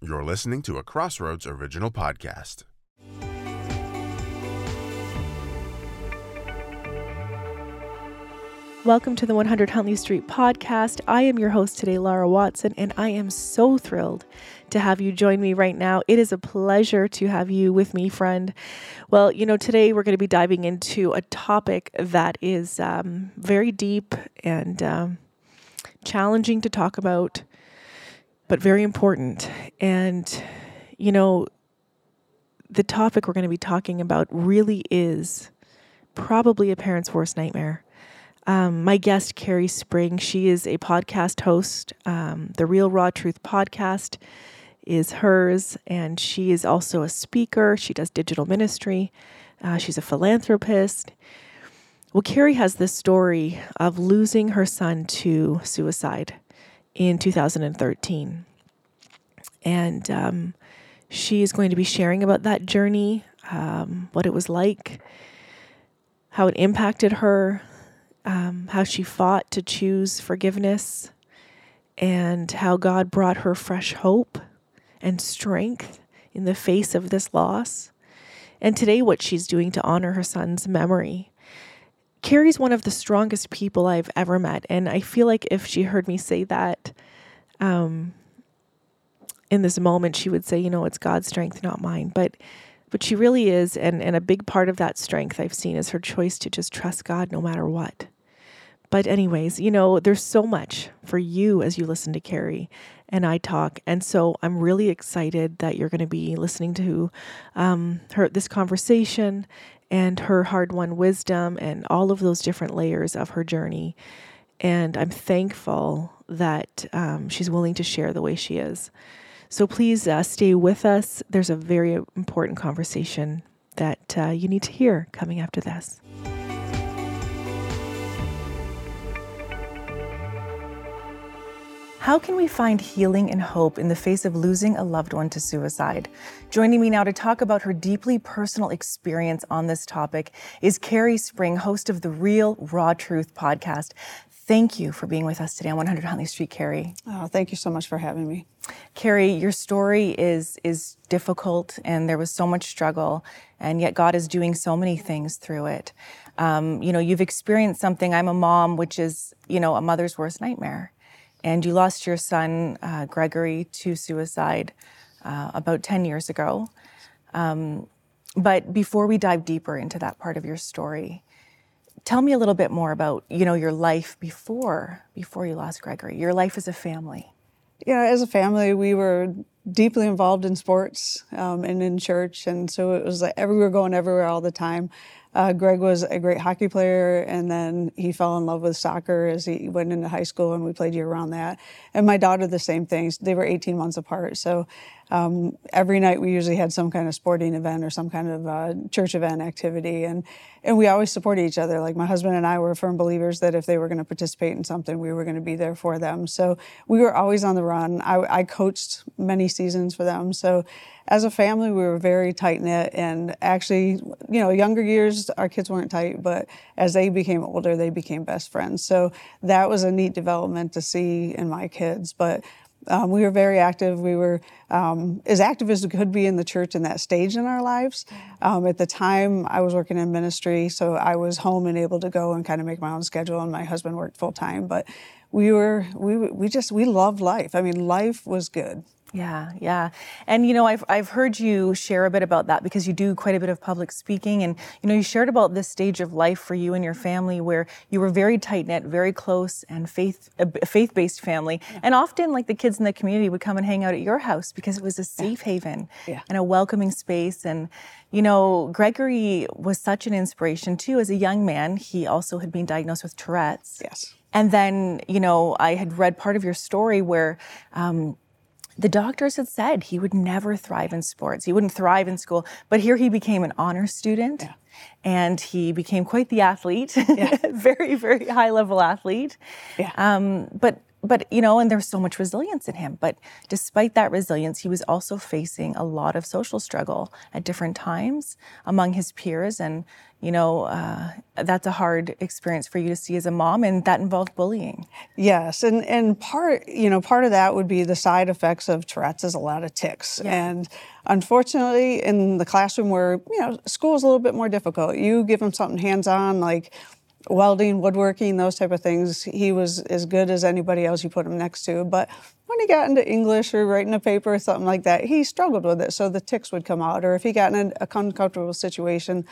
You're listening to a Crossroads original podcast. Welcome to the 100 Huntley Street podcast. I am your host today, Laura Watson, and I am so thrilled to have you join me right now. It is a pleasure to have you with me, friend. Well, you know, today we're going to be diving into a topic that is um, very deep and um, challenging to talk about, but very important. And, you know, the topic we're going to be talking about really is probably a parent's worst nightmare. Um, my guest, Keri Spring, she is a podcast host. Um, the Real Raw Truth podcast is hers, and she is also a speaker. She does digital ministry. Uh, she's a philanthropist. Well, Keri has this story of losing her son to suicide in 2013. And um, she is going to be sharing about that journey, um, what it was like, how it impacted her, um, how she fought to choose forgiveness, and how God brought her fresh hope and strength in the face of this loss. And today, what she's doing to honor her son's memory. Keri's one of the strongest people I've ever met. And I feel like if she heard me say that um, in this moment, she would say, you know, it's God's strength, not mine. But but she really is and, and a big part of that strength I've seen is her choice to just trust God no matter what. But, anyways, you know, there's so much for you as you listen to Keri and I talk. And so I'm really excited that you're going to be listening to um, her this conversation and her hard won wisdom and all of those different layers of her journey. And I'm thankful that um, she's willing to share the way she is. So please uh, stay with us. There's a very important conversation that uh, you need to hear coming after this. How can we find healing and hope in the face of losing a loved one to suicide? Joining me now to talk about her deeply personal experience on this topic is Keri Spring, host of the Real Raw Truth podcast. Thank you for being with us today on 100 Huntley Street, Keri. Oh, thank you so much for having me. Keri, your story is is difficult, and there was so much struggle, and yet God is doing so many things through it. Um, you know, you've experienced something. I'm a mom, which is you know a mother's worst nightmare and you lost your son, uh, Gregory, to suicide uh, about 10 years ago. Um, but before we dive deeper into that part of your story, tell me a little bit more about you know your life before before you lost Gregory, your life as a family. Yeah, as a family, we were deeply involved in sports um, and in church, and so it was like everywhere, going everywhere all the time. Uh, Greg was a great hockey player, and then he fell in love with soccer as he went into high school, and we played year round that. And my daughter, the same things. They were 18 months apart, so um, every night we usually had some kind of sporting event or some kind of uh, church event activity, and and we always supported each other. Like my husband and I were firm believers that if they were going to participate in something, we were going to be there for them. So we were always on the run. I, I coached many seasons for them, so as a family, we were very tight knit. And actually, you know, younger years, our kids weren't tight, but as they became older, they became best friends. So that was a neat development to see in my kids. But um, we were very active. We were um, as active as we could be in the church in that stage in our lives. Um, at the time, I was working in ministry, so I was home and able to go and kind of make my own schedule, and my husband worked full time. But we were we we just we loved life. I mean, life was good. Yeah, yeah. And you know, I've I've heard you share a bit about that because you do quite a bit of public speaking and you know, you shared about this stage of life for you and your family where you were very tight-knit, very close and faith a faith-based family. Yeah. And often like the kids in the community would come and hang out at your house because it was a safe yeah. haven yeah. and a welcoming space and you know, Gregory was such an inspiration too as a young man. He also had been diagnosed with Tourette's. Yes. And then, you know, I had read part of your story where um, the doctors had said he would never thrive in sports. He wouldn't thrive in school. But here he became an honor student. Yeah. And he became quite the athlete, yeah. very, very high level athlete. Yeah. Um, but but you know, and there's so much resilience in him. But despite that resilience, he was also facing a lot of social struggle at different times among his peers, and you know, uh, that's a hard experience for you to see as a mom, and that involved bullying. Yes, and and part you know part of that would be the side effects of Tourette's is a lot of tics, yeah. and unfortunately, in the classroom where you know school is a little bit more difficult, you give them something hands on like welding, woodworking, those type of things. He was as good as anybody else you put him next to. But when he got into English or writing a paper or something like that, he struggled with it. So the tics would come out. Or if he got in a, uncomfortable situation,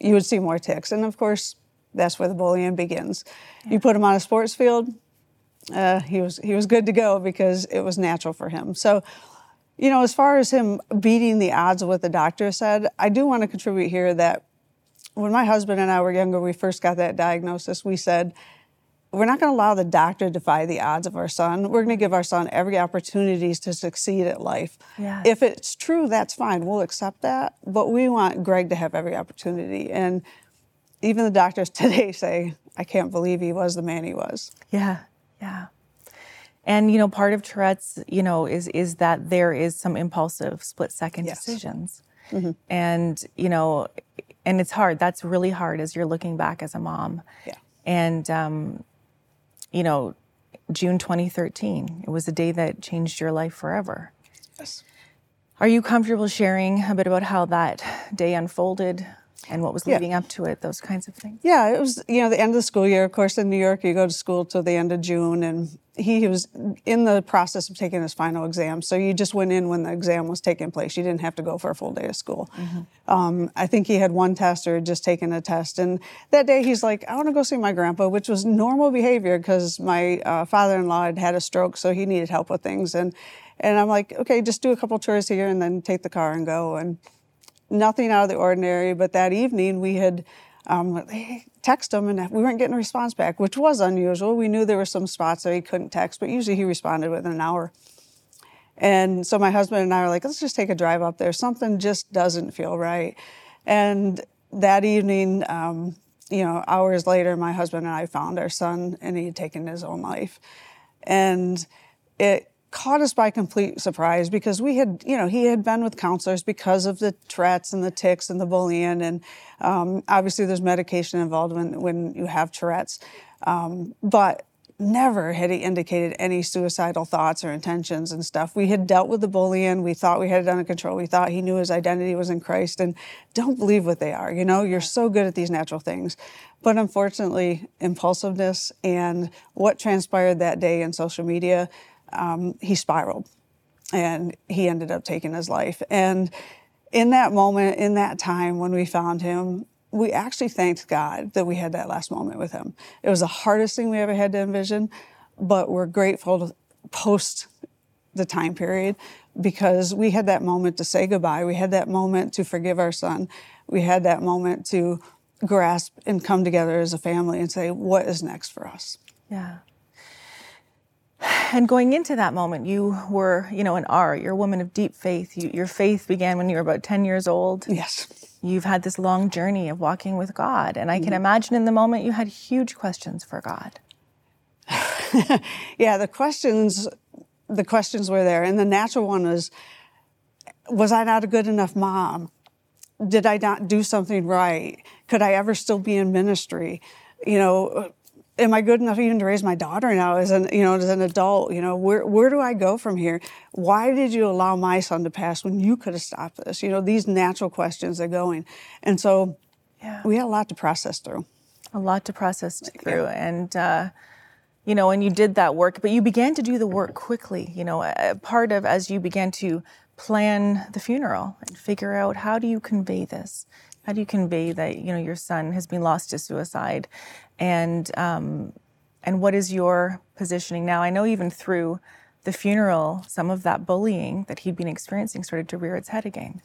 you would see more ticks. And of course, that's where the bullying begins. Yeah. You put him on a sports field, uh, he was he was good to go because it was natural for him. So, you know, as far as him beating the odds of what the doctor said, I do want to contribute here that when my husband and I were younger, we first got that diagnosis, we said, we're not going to allow the doctor to defy the odds of our son. We're going to give our son every opportunity to succeed at life. Yeah. If it's true, that's fine. We'll accept that. But we want Greg to have every opportunity. And even the doctors today say, I can't believe he was the man he was. Yeah, yeah. And you know, part of Tourette's, you know, is is that there is some impulsive split second yes. decisions. Mm-hmm. And you know, and it's hard. That's really hard as you're looking back as a mom. Yeah. And um, you know, June 2013, it was a day that changed your life forever. Yes. Are you comfortable sharing a bit about how that day unfolded? And what was leading yeah. up to it, those kinds of things? Yeah, it was, you know, the end of the school year. Of course, in New York, you go to school till the end of June, and he, was in the process of taking his final exam. So you just went in when the exam was taking place. You didn't have to go for a full day of school. Mm-hmm. Um, I think he had one test or just taken a test. And that day, he's like, I want to go see my grandpa, which was normal behavior because my uh, father in law had had a stroke, so he needed help with things. And, and I'm like, okay, just do a couple tours here and then take the car and go. And nothing out of the ordinary. But that evening we had um, him and we weren't getting a response back, which was unusual. We knew there were some spots that he couldn't text, but usually he responded within an hour. And so my husband and I were like, let's just take a drive up there. Something just doesn't feel right. And that evening, um, you know, hours later, my husband and I found our son and he had taken his own life. And it caught us by complete surprise because we had, you know, he had been with counselors because of the Tourette's and the tics and the bullying, and um, obviously there's medication involved when when you have Tourette's, um, but never had he indicated any suicidal thoughts or intentions and stuff. We had dealt with the bullying. We thought we had it under control. We thought he knew his identity was in Christ. And don't believe what they are. You know, you're so good at these natural things. But unfortunately, impulsiveness and what transpired that day in social media um, he spiraled and he ended up taking his life. And in that moment, in that time when we found him, we actually thanked God that we had that last moment with him. It was the hardest thing we ever had to envision, but we're grateful to post the time period because we had that moment to say goodbye. We had that moment to forgive our son. We had that moment to grasp and come together as a family and say, what is next for us? Yeah. And going into that moment, you were, you know, an R. You're a woman of deep faith. You, your faith began when you were about 10 years old. Yes. You've had this long journey of walking with God. And I can mm-hmm. imagine in the moment you had huge questions for God. yeah, the questions the questions were there. And the natural one was was I not a good enough mom? Did I not do something right? Could I ever still be in ministry? You know, am I good enough even to raise my daughter now as an you know as an adult? You know, where where do I go from here? Why did you allow my son to pass when you could have stopped this? You know, these natural questions are going, and so yeah. we had a lot to process through. A lot to process through, yeah. and. Uh, you know, and you did that work, but you began to do the work quickly. You know, a part of as you began to plan the funeral and figure out how do you convey this how do you convey that you know your son has been lost to suicide, and um, and what is your positioning now? I know even through the funeral, some of that bullying that he'd been experiencing started to rear its head again.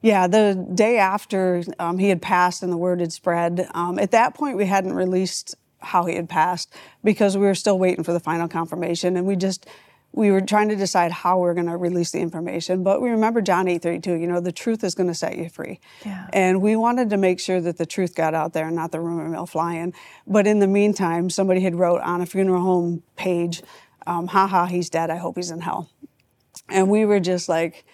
Yeah, the day after um, he had passed and the word had spread, um, at that point we hadn't released how he had passed because we were still waiting for the final confirmation, and we just we were trying to decide how we are going to release the information but we remember john 832 you know the truth is going to set you free yeah. and we wanted to make sure that the truth got out there and not the rumor mill flying but in the meantime somebody had wrote on a funeral home page um, haha, he's dead. I hope he's in hell. And we were just like,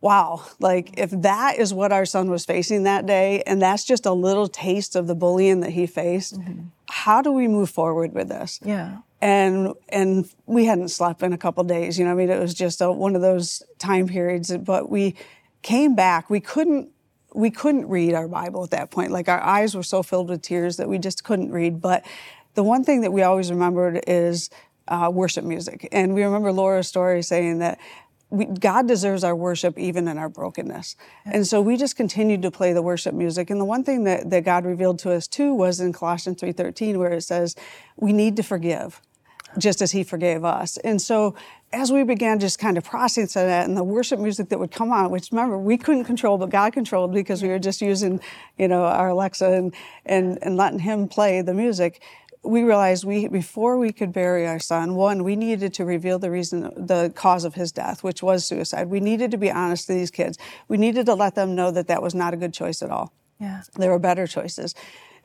wow, like if that is what our son was facing that day, and that's just a little taste of the bullying that he faced, mm-hmm. how do we move forward with this? Yeah. And and we hadn't slept in a couple days. You know, I mean, it was just a, one of those time periods. But we came back. We couldn't we couldn't read our Bible at that point. Like our eyes were so filled with tears that we just couldn't read. But the one thing that we always remembered is uh, worship music. And we remember Laura's story saying that we, God deserves our worship even in our brokenness. And so we just continued to play the worship music. And the one thing that, that God revealed to us too was in Colossians 3.13 where it says, we need to forgive just as he forgave us. And so as we began just kind of processing that and the worship music that would come on, which remember we couldn't control, but God controlled because we were just using, you know, our Alexa and, and, and letting him play the music. We realized we before we could bury our son one we needed to reveal the reason the cause of his death which was suicide. We needed to be honest to these kids. We needed to let them know that that was not a good choice at all. Yeah. There were better choices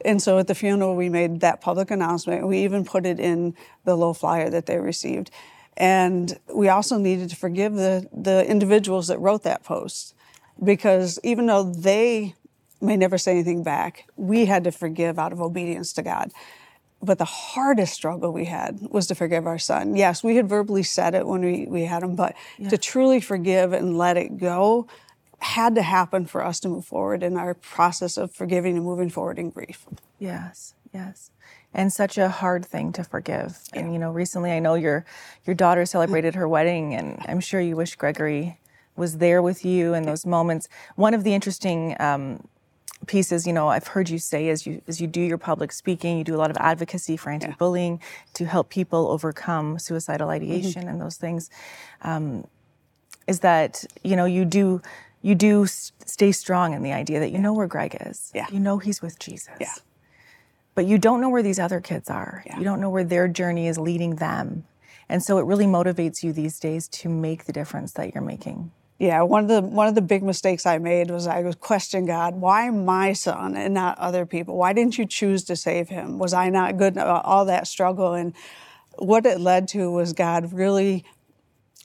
and so at the funeral we made that public announcement we even put it in the little flyer that they received and we also needed to forgive the the individuals that wrote that post because even though they may never say anything back we had to forgive out of obedience to god but the hardest struggle we had was to forgive our son. Yes, we had verbally said it when we, we had him, but yeah. to truly forgive and let it go had to happen for us to move forward in our process of forgiving and moving forward in grief. Yes, yes. And such a hard thing to forgive. Yeah. And you know, recently I know your your daughter celebrated her wedding and I'm sure you wish Gregory was there with you in those moments. One of the interesting um, pieces you know i've heard you say as you as you do your public speaking you do a lot of advocacy for anti-bullying yeah. to help people overcome suicidal mm-hmm. ideation mm-hmm. and those things um, is that you know you do you do stay strong in the idea that you know where greg is yeah. you know he's with jesus yeah. but you don't know where these other kids are yeah. you don't know where their journey is leading them and so it really motivates you these days to make the difference that you're making yeah, one of the one of the big mistakes I made was I was questioning God, why my son and not other people? Why didn't you choose to save him? Was I not good enough? All that struggle and what it led to was God really,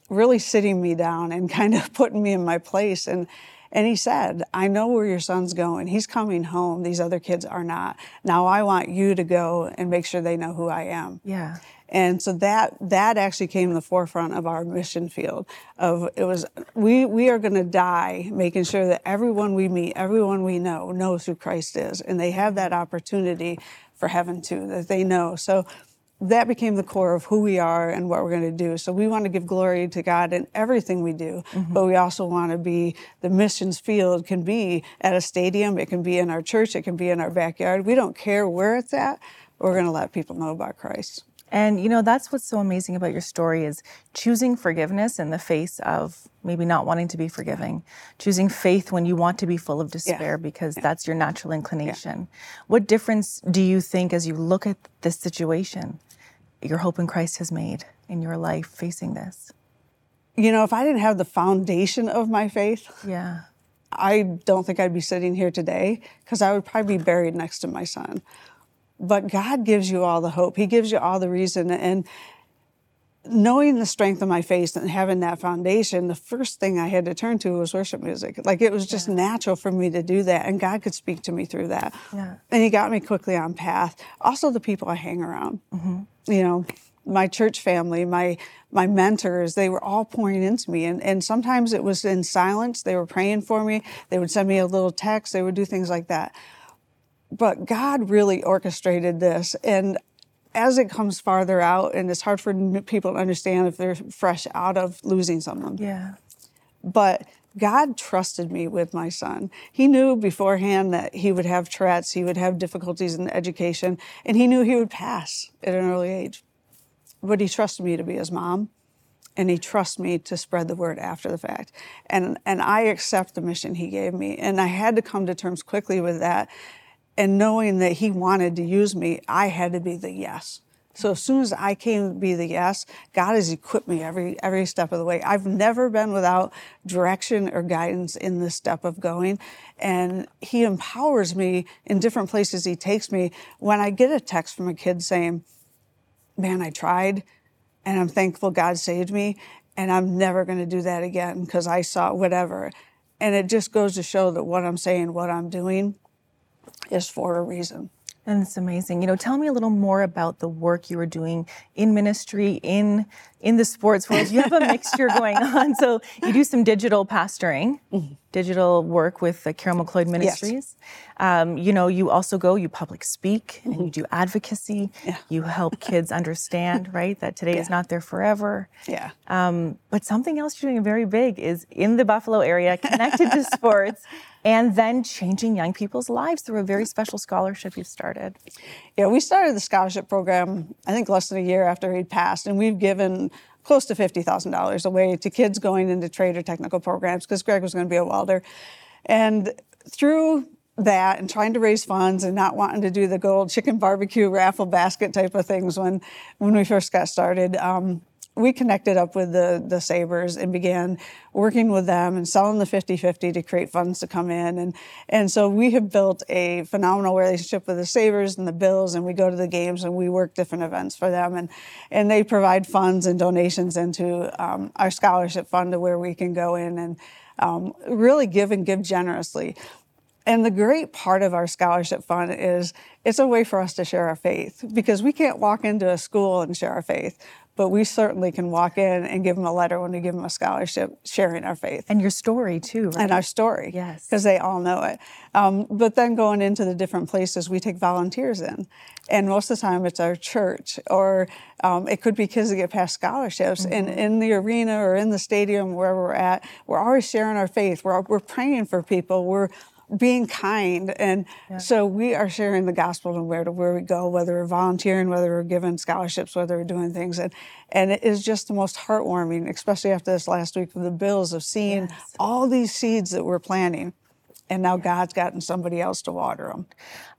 really sitting me down and kind of putting me in my place. And and he said, I know where your son's going. He's coming home. These other kids are not. Now I want you to go and make sure they know who I am. Yeah. And so that that actually came in the forefront of our mission field. Of it was we we are going to die making sure that everyone we meet, everyone we know, knows who Christ is, and they have that opportunity for heaven too, that they know. So that became the core of who we are and what we're going to do. So we want to give glory to God in everything we do, mm-hmm. but we also want to be the missions field can be at a stadium, it can be in our church, it can be in our backyard. We don't care where it's at. We're going to let people know about Christ. And you know, that's what's so amazing about your story is choosing forgiveness in the face of maybe not wanting to be forgiving, choosing faith when you want to be full of despair yeah. because yeah. that's your natural inclination. Yeah. What difference do you think as you look at this situation your hope in Christ has made in your life facing this? You know, if I didn't have the foundation of my faith, yeah. I don't think I'd be sitting here today because I would probably be buried next to my son but God gives you all the hope. He gives you all the reason. And knowing the strength of my faith and having that foundation, the first thing I had to turn to was worship music. Like it was just yeah. natural for me to do that, and God could speak to me through that. Yeah. And He got me quickly on path. Also, the people I hang around. Mm-hmm. You know, my church family, my my mentors, they were all pouring into me. And, and sometimes it was in silence. They were praying for me. They would send me a little text. They would do things like that but God really orchestrated this. And as it comes farther out, and it's hard for people to understand if they're fresh out of losing someone. Yeah. But God trusted me with my son. He knew beforehand that he would have Tourette's, he would have difficulties in education, and he knew he would pass at an early age. But he trusted me to be his mom, and he trusts me to spread the word after the fact. And, and I accept the mission he gave me. And I had to come to terms quickly with that and knowing that he wanted to use me, I had to be the yes. So as soon as I came to be the yes, God has equipped me every every step of the way. I've never been without direction or guidance in this step of going. And he empowers me in different places he takes me. When I get a text from a kid saying, Man, I tried and I'm thankful God saved me. And I'm never going to do that again because I saw whatever. And it just goes to show that what I'm saying, what I'm doing is for a reason. And it's amazing. You know, tell me a little more about the work you were doing in ministry, in in the sports world. You have a mixture going on. So you do some digital pastoring, mm-hmm. Digital work with the Carol McLeod Ministries. Yes. Um, you know, you also go, you public speak, mm-hmm. and you do advocacy. Yeah. You help kids understand, right, that today yeah. is not there forever. Yeah. Um, but something else you're doing very big is in the Buffalo area, connected to sports and then changing young people's lives through a very special scholarship you've started. Yeah, we started the scholarship program, I think, less than a year after he'd passed, and we've given close to $50,000 away to kids going into trade or technical programs because Greg was going to be a welder. And through that and trying to raise funds and not wanting to do the gold chicken barbecue raffle basket type of things when when we first got started. Um, we connected up with the, the Sabres and began working with them and selling the 50-50 to create funds to come in. And, and so we have built a phenomenal relationship with the Sabres and the Bills, and we go to the games and we work different events for them. And, and they provide funds and donations into um, our scholarship fund to where we can go in and um, really give and give generously. And the great part of our scholarship fund is it's a way for us to share our faith because we can't walk into a school and share our faith but we certainly can walk in and give them a letter when we give them a scholarship, sharing our faith. And your story, too, right? And our story. Yes. Because they all know it. Um, but then going into the different places, we take volunteers in. And most of the time, it's our church, or um, it could be kids that get past scholarships. Mm-hmm. And in the arena or in the stadium, wherever we're at, we're always sharing our faith. We're, we're praying for people. We're being kind. And yeah. so we are sharing the gospel and where to where we go, whether we're volunteering, whether we're giving scholarships, whether we're doing things. And and it is just the most heartwarming, especially after this last week with the bills of seeing yes. all these seeds that we're planting. And now God's gotten somebody else to water them.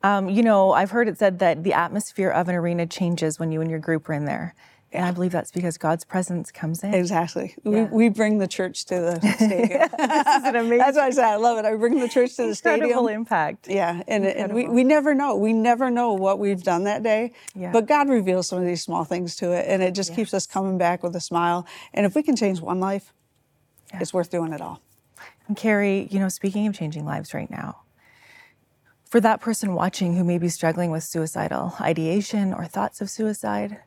Um, you know, I've heard it said that the atmosphere of an arena changes when you and your group are in there. And I believe that's because God's presence comes in. Exactly. Yeah. We, we bring the church to the stadium. this is amazing. that's what I say I love it. I bring the church to the stadium. Incredible impact. Yeah, and, and we, we never know. We never know what we've done that day. Yeah. But God reveals some of these small things to it, and it just yes. keeps us coming back with a smile. And if we can change one life, yeah. it's worth doing it all. And Keri, you know, speaking of changing lives right now, for that person watching who may be struggling with suicidal ideation or thoughts of suicide,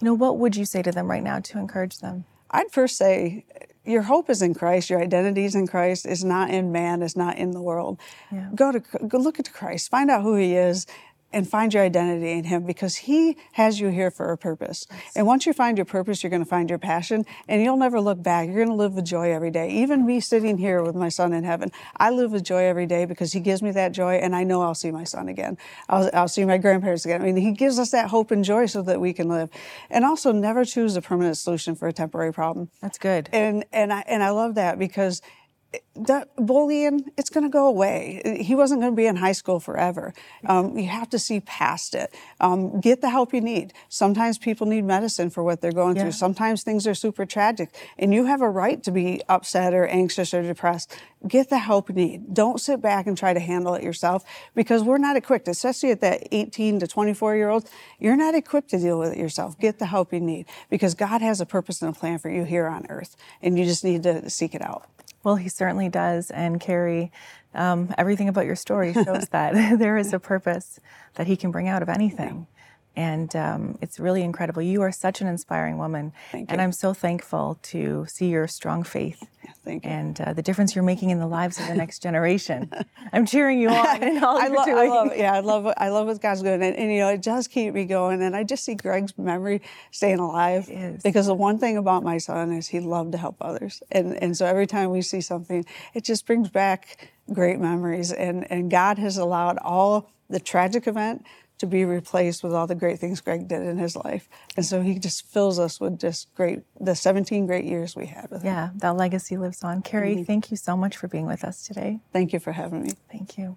you know, what would you say to them right now to encourage them? I'd first say your hope is in Christ, your identity is in Christ, is not in man, is not in the world. Yeah. Go to go look at Christ, find out who he is, and find your identity in Him because He has you here for a purpose. Yes. And once you find your purpose, you're going to find your passion and you'll never look back. You're going to live with joy every day. Even me sitting here with my son in heaven, I live with joy every day because He gives me that joy and I know I'll see my son again. I'll, I'll see my grandparents again. I mean, He gives us that hope and joy so that we can live. And also, never choose a permanent solution for a temporary problem. That's good. And, and, I, and I love that because that bullying, it's going to go away. He wasn't going to be in high school forever. Um, you have to see past it. Um, get the help you need. Sometimes people need medicine for what they're going yeah. through. Sometimes things are super tragic, and you have a right to be upset or anxious or depressed. Get the help you need. Don't sit back and try to handle it yourself because we're not equipped, especially at that 18 to 24 year old. You're not equipped to deal with it yourself. Get the help you need because God has a purpose and a plan for you here on earth, and you just need to seek it out. Well, he certainly does. And Keri, um, everything about your story shows that there is a purpose that he can bring out of anything. And um, it's really incredible. You are such an inspiring woman. And I'm so thankful to see your strong faith yeah, and uh, the difference you're making in the lives of the next generation. I'm cheering you on in all I, lo- I love. Yeah, I love. I love what God's doing. And, and, you know, it does keep me going. And I just see Greg's memory staying alive. Because the one thing about my son is he loved to help others. And, and so every time we see something, it just brings back great memories. And, and God has allowed all the tragic event to be replaced with all the great things Greg did in his life. And so he just fills us with just great, the 17 great years we had with yeah, him. Yeah, that legacy lives on. Keri, mm-hmm. thank you so much for being with us today. Thank you for having me. Thank you.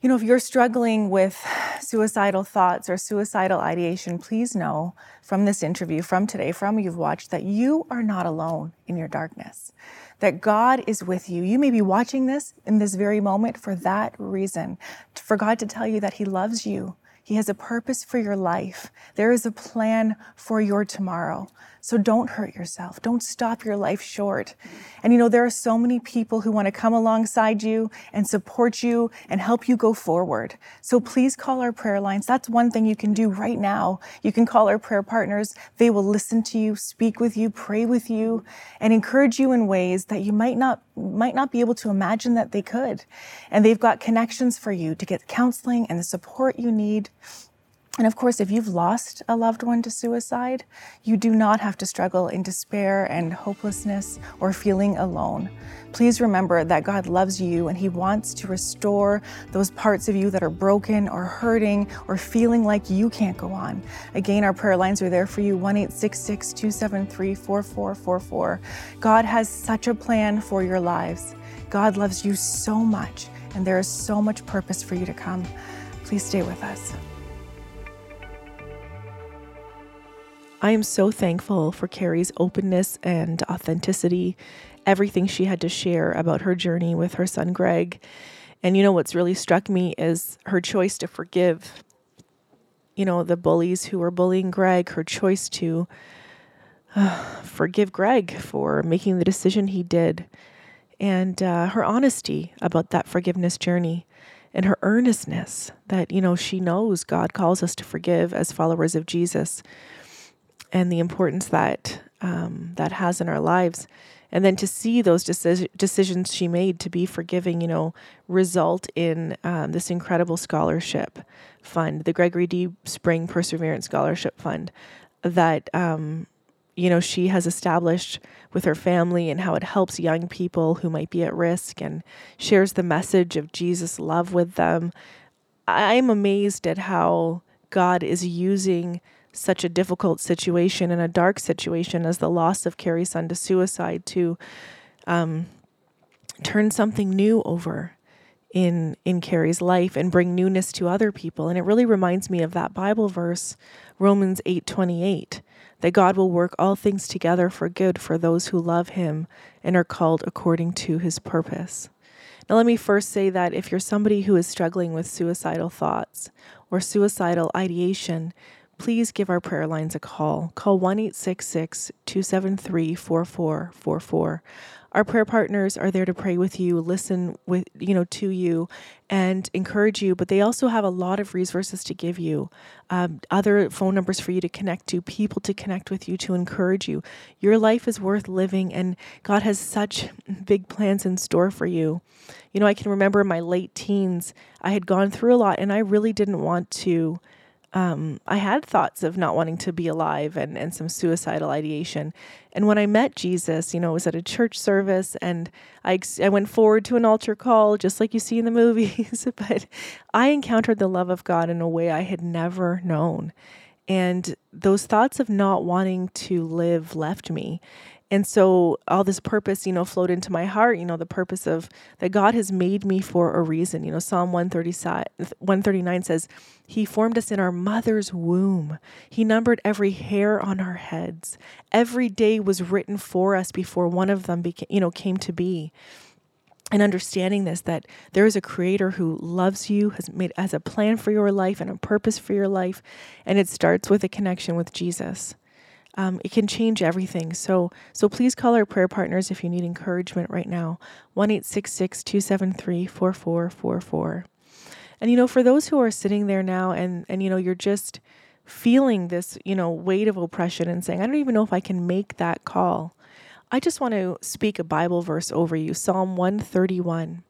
You know, if you're struggling with suicidal thoughts or suicidal ideation, please know from this interview, from today, from you've watched, that you are not alone in your darkness that God is with you. You may be watching this in this very moment for that reason, for God to tell you that He loves you. He has a purpose for your life. There is a plan for your tomorrow. So don't hurt yourself. Don't stop your life short. And you know, there are so many people who want to come alongside you and support you and help you go forward. So please call our prayer lines. That's one thing you can do right now. You can call our prayer partners. They will listen to you, speak with you, pray with you, and encourage you in ways that you might not might not be able to imagine that they could. And they've got connections for you to get counseling and the support you need and of course, if you've lost a loved one to suicide, you do not have to struggle in despair and hopelessness or feeling alone. Please remember that God loves you and He wants to restore those parts of you that are broken or hurting or feeling like you can't go on. Again, our prayer lines are there for you 1 273 4444. God has such a plan for your lives. God loves you so much, and there is so much purpose for you to come. Please stay with us. I am so thankful for Keri's openness and authenticity, everything she had to share about her journey with her son Greg. And you know what's really struck me is her choice to forgive, you know, the bullies who were bullying Greg, her choice to uh, forgive Greg for making the decision he did, and uh, her honesty about that forgiveness journey and her earnestness that, you know, she knows God calls us to forgive as followers of Jesus and the importance that um, that has in our lives. And then to see those deci- decisions she made to be forgiving, you know, result in um, this incredible scholarship fund, the Gregory D. Spring Perseverance Scholarship Fund, that um, you know she has established with her family and how it helps young people who might be at risk and shares the message of Jesus' love with them. I'm amazed at how God is using such a difficult situation and a dark situation as the loss of Keri's son to suicide to um, turn something new over in in Keri's life and bring newness to other people. And it really reminds me of that Bible verse, Romans 8:28, that God will work all things together for good for those who love him and are called according to his purpose. Now let me first say that if you're somebody who is struggling with suicidal thoughts or suicidal ideation, please give our prayer lines a call. Call 1 273 4444. Our prayer partners are there to pray with you, listen with you know to you, and encourage you. But they also have a lot of resources to give you, um, other phone numbers for you to connect to, people to connect with you to encourage you. Your life is worth living, and God has such big plans in store for you. You know, I can remember in my late teens, I had gone through a lot, and I really didn't want to um, I had thoughts of not wanting to be alive and, and some suicidal ideation. And when I met Jesus, you know, it was at a church service and I, I went forward to an altar call, just like you see in the movies. but I encountered the love of God in a way I had never known. And those thoughts of not wanting to live left me. And so all this purpose, you know, flowed into my heart, you know, the purpose of that God has made me for a reason. You know, Psalm 139 says, He formed us in our mother's womb. He numbered every hair on our heads. Every day was written for us before one of them became, you know, came to be and understanding this that there is a creator who loves you has made has a plan for your life and a purpose for your life and it starts with a connection with jesus um, it can change everything. So so please call our prayer partners if you need encouragement right now. 1 273 4444. And you know, for those who are sitting there now and and you know, you're just feeling this, you know, weight of oppression and saying, I don't even know if I can make that call. I just want to speak a Bible verse over you, Psalm 131.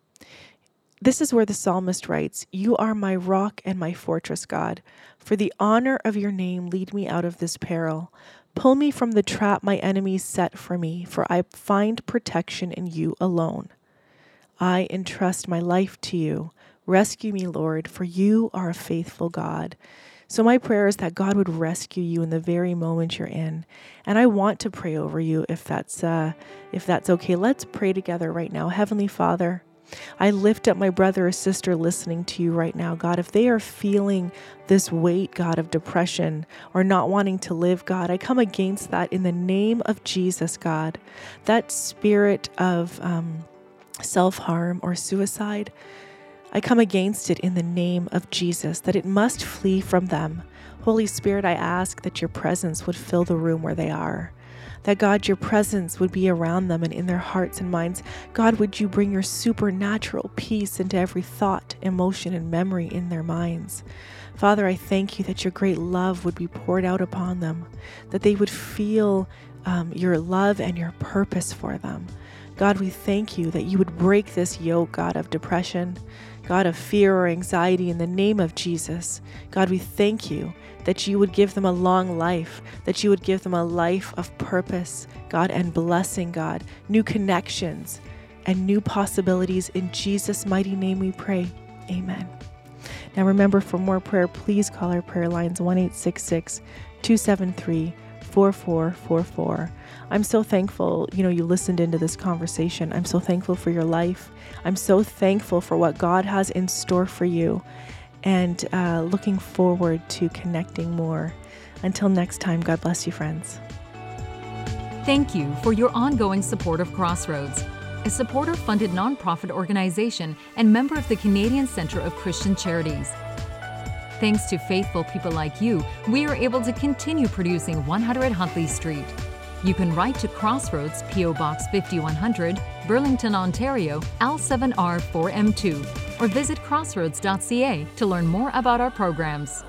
This is where the psalmist writes, You are my rock and my fortress, God. For the honor of your name, lead me out of this peril. Pull me from the trap my enemies set for me, for I find protection in you alone. I entrust my life to you. Rescue me, Lord, for you are a faithful God. So, my prayer is that God would rescue you in the very moment you're in. And I want to pray over you if that's, uh, if that's okay. Let's pray together right now. Heavenly Father, I lift up my brother or sister listening to you right now, God. If they are feeling this weight, God, of depression or not wanting to live, God, I come against that in the name of Jesus, God. That spirit of um, self harm or suicide. I come against it in the name of Jesus, that it must flee from them. Holy Spirit, I ask that your presence would fill the room where they are. That God, your presence would be around them and in their hearts and minds. God, would you bring your supernatural peace into every thought, emotion, and memory in their minds? Father, I thank you that your great love would be poured out upon them, that they would feel um, your love and your purpose for them. God, we thank you that you would break this yoke, God, of depression, God, of fear or anxiety in the name of Jesus. God, we thank you that you would give them a long life, that you would give them a life of purpose, God, and blessing, God, new connections and new possibilities. In Jesus' mighty name we pray. Amen. Now remember, for more prayer, please call our prayer lines 1 273 4444. I'm so thankful, you know, you listened into this conversation. I'm so thankful for your life. I'm so thankful for what God has in store for you and uh, looking forward to connecting more. Until next time, God bless you, friends. Thank you for your ongoing support of Crossroads, a supporter funded nonprofit organization and member of the Canadian Centre of Christian Charities. Thanks to faithful people like you, we are able to continue producing 100 Huntley Street. You can write to Crossroads, P.O. Box 5100, Burlington, Ontario, L7R4M2, or visit crossroads.ca to learn more about our programs.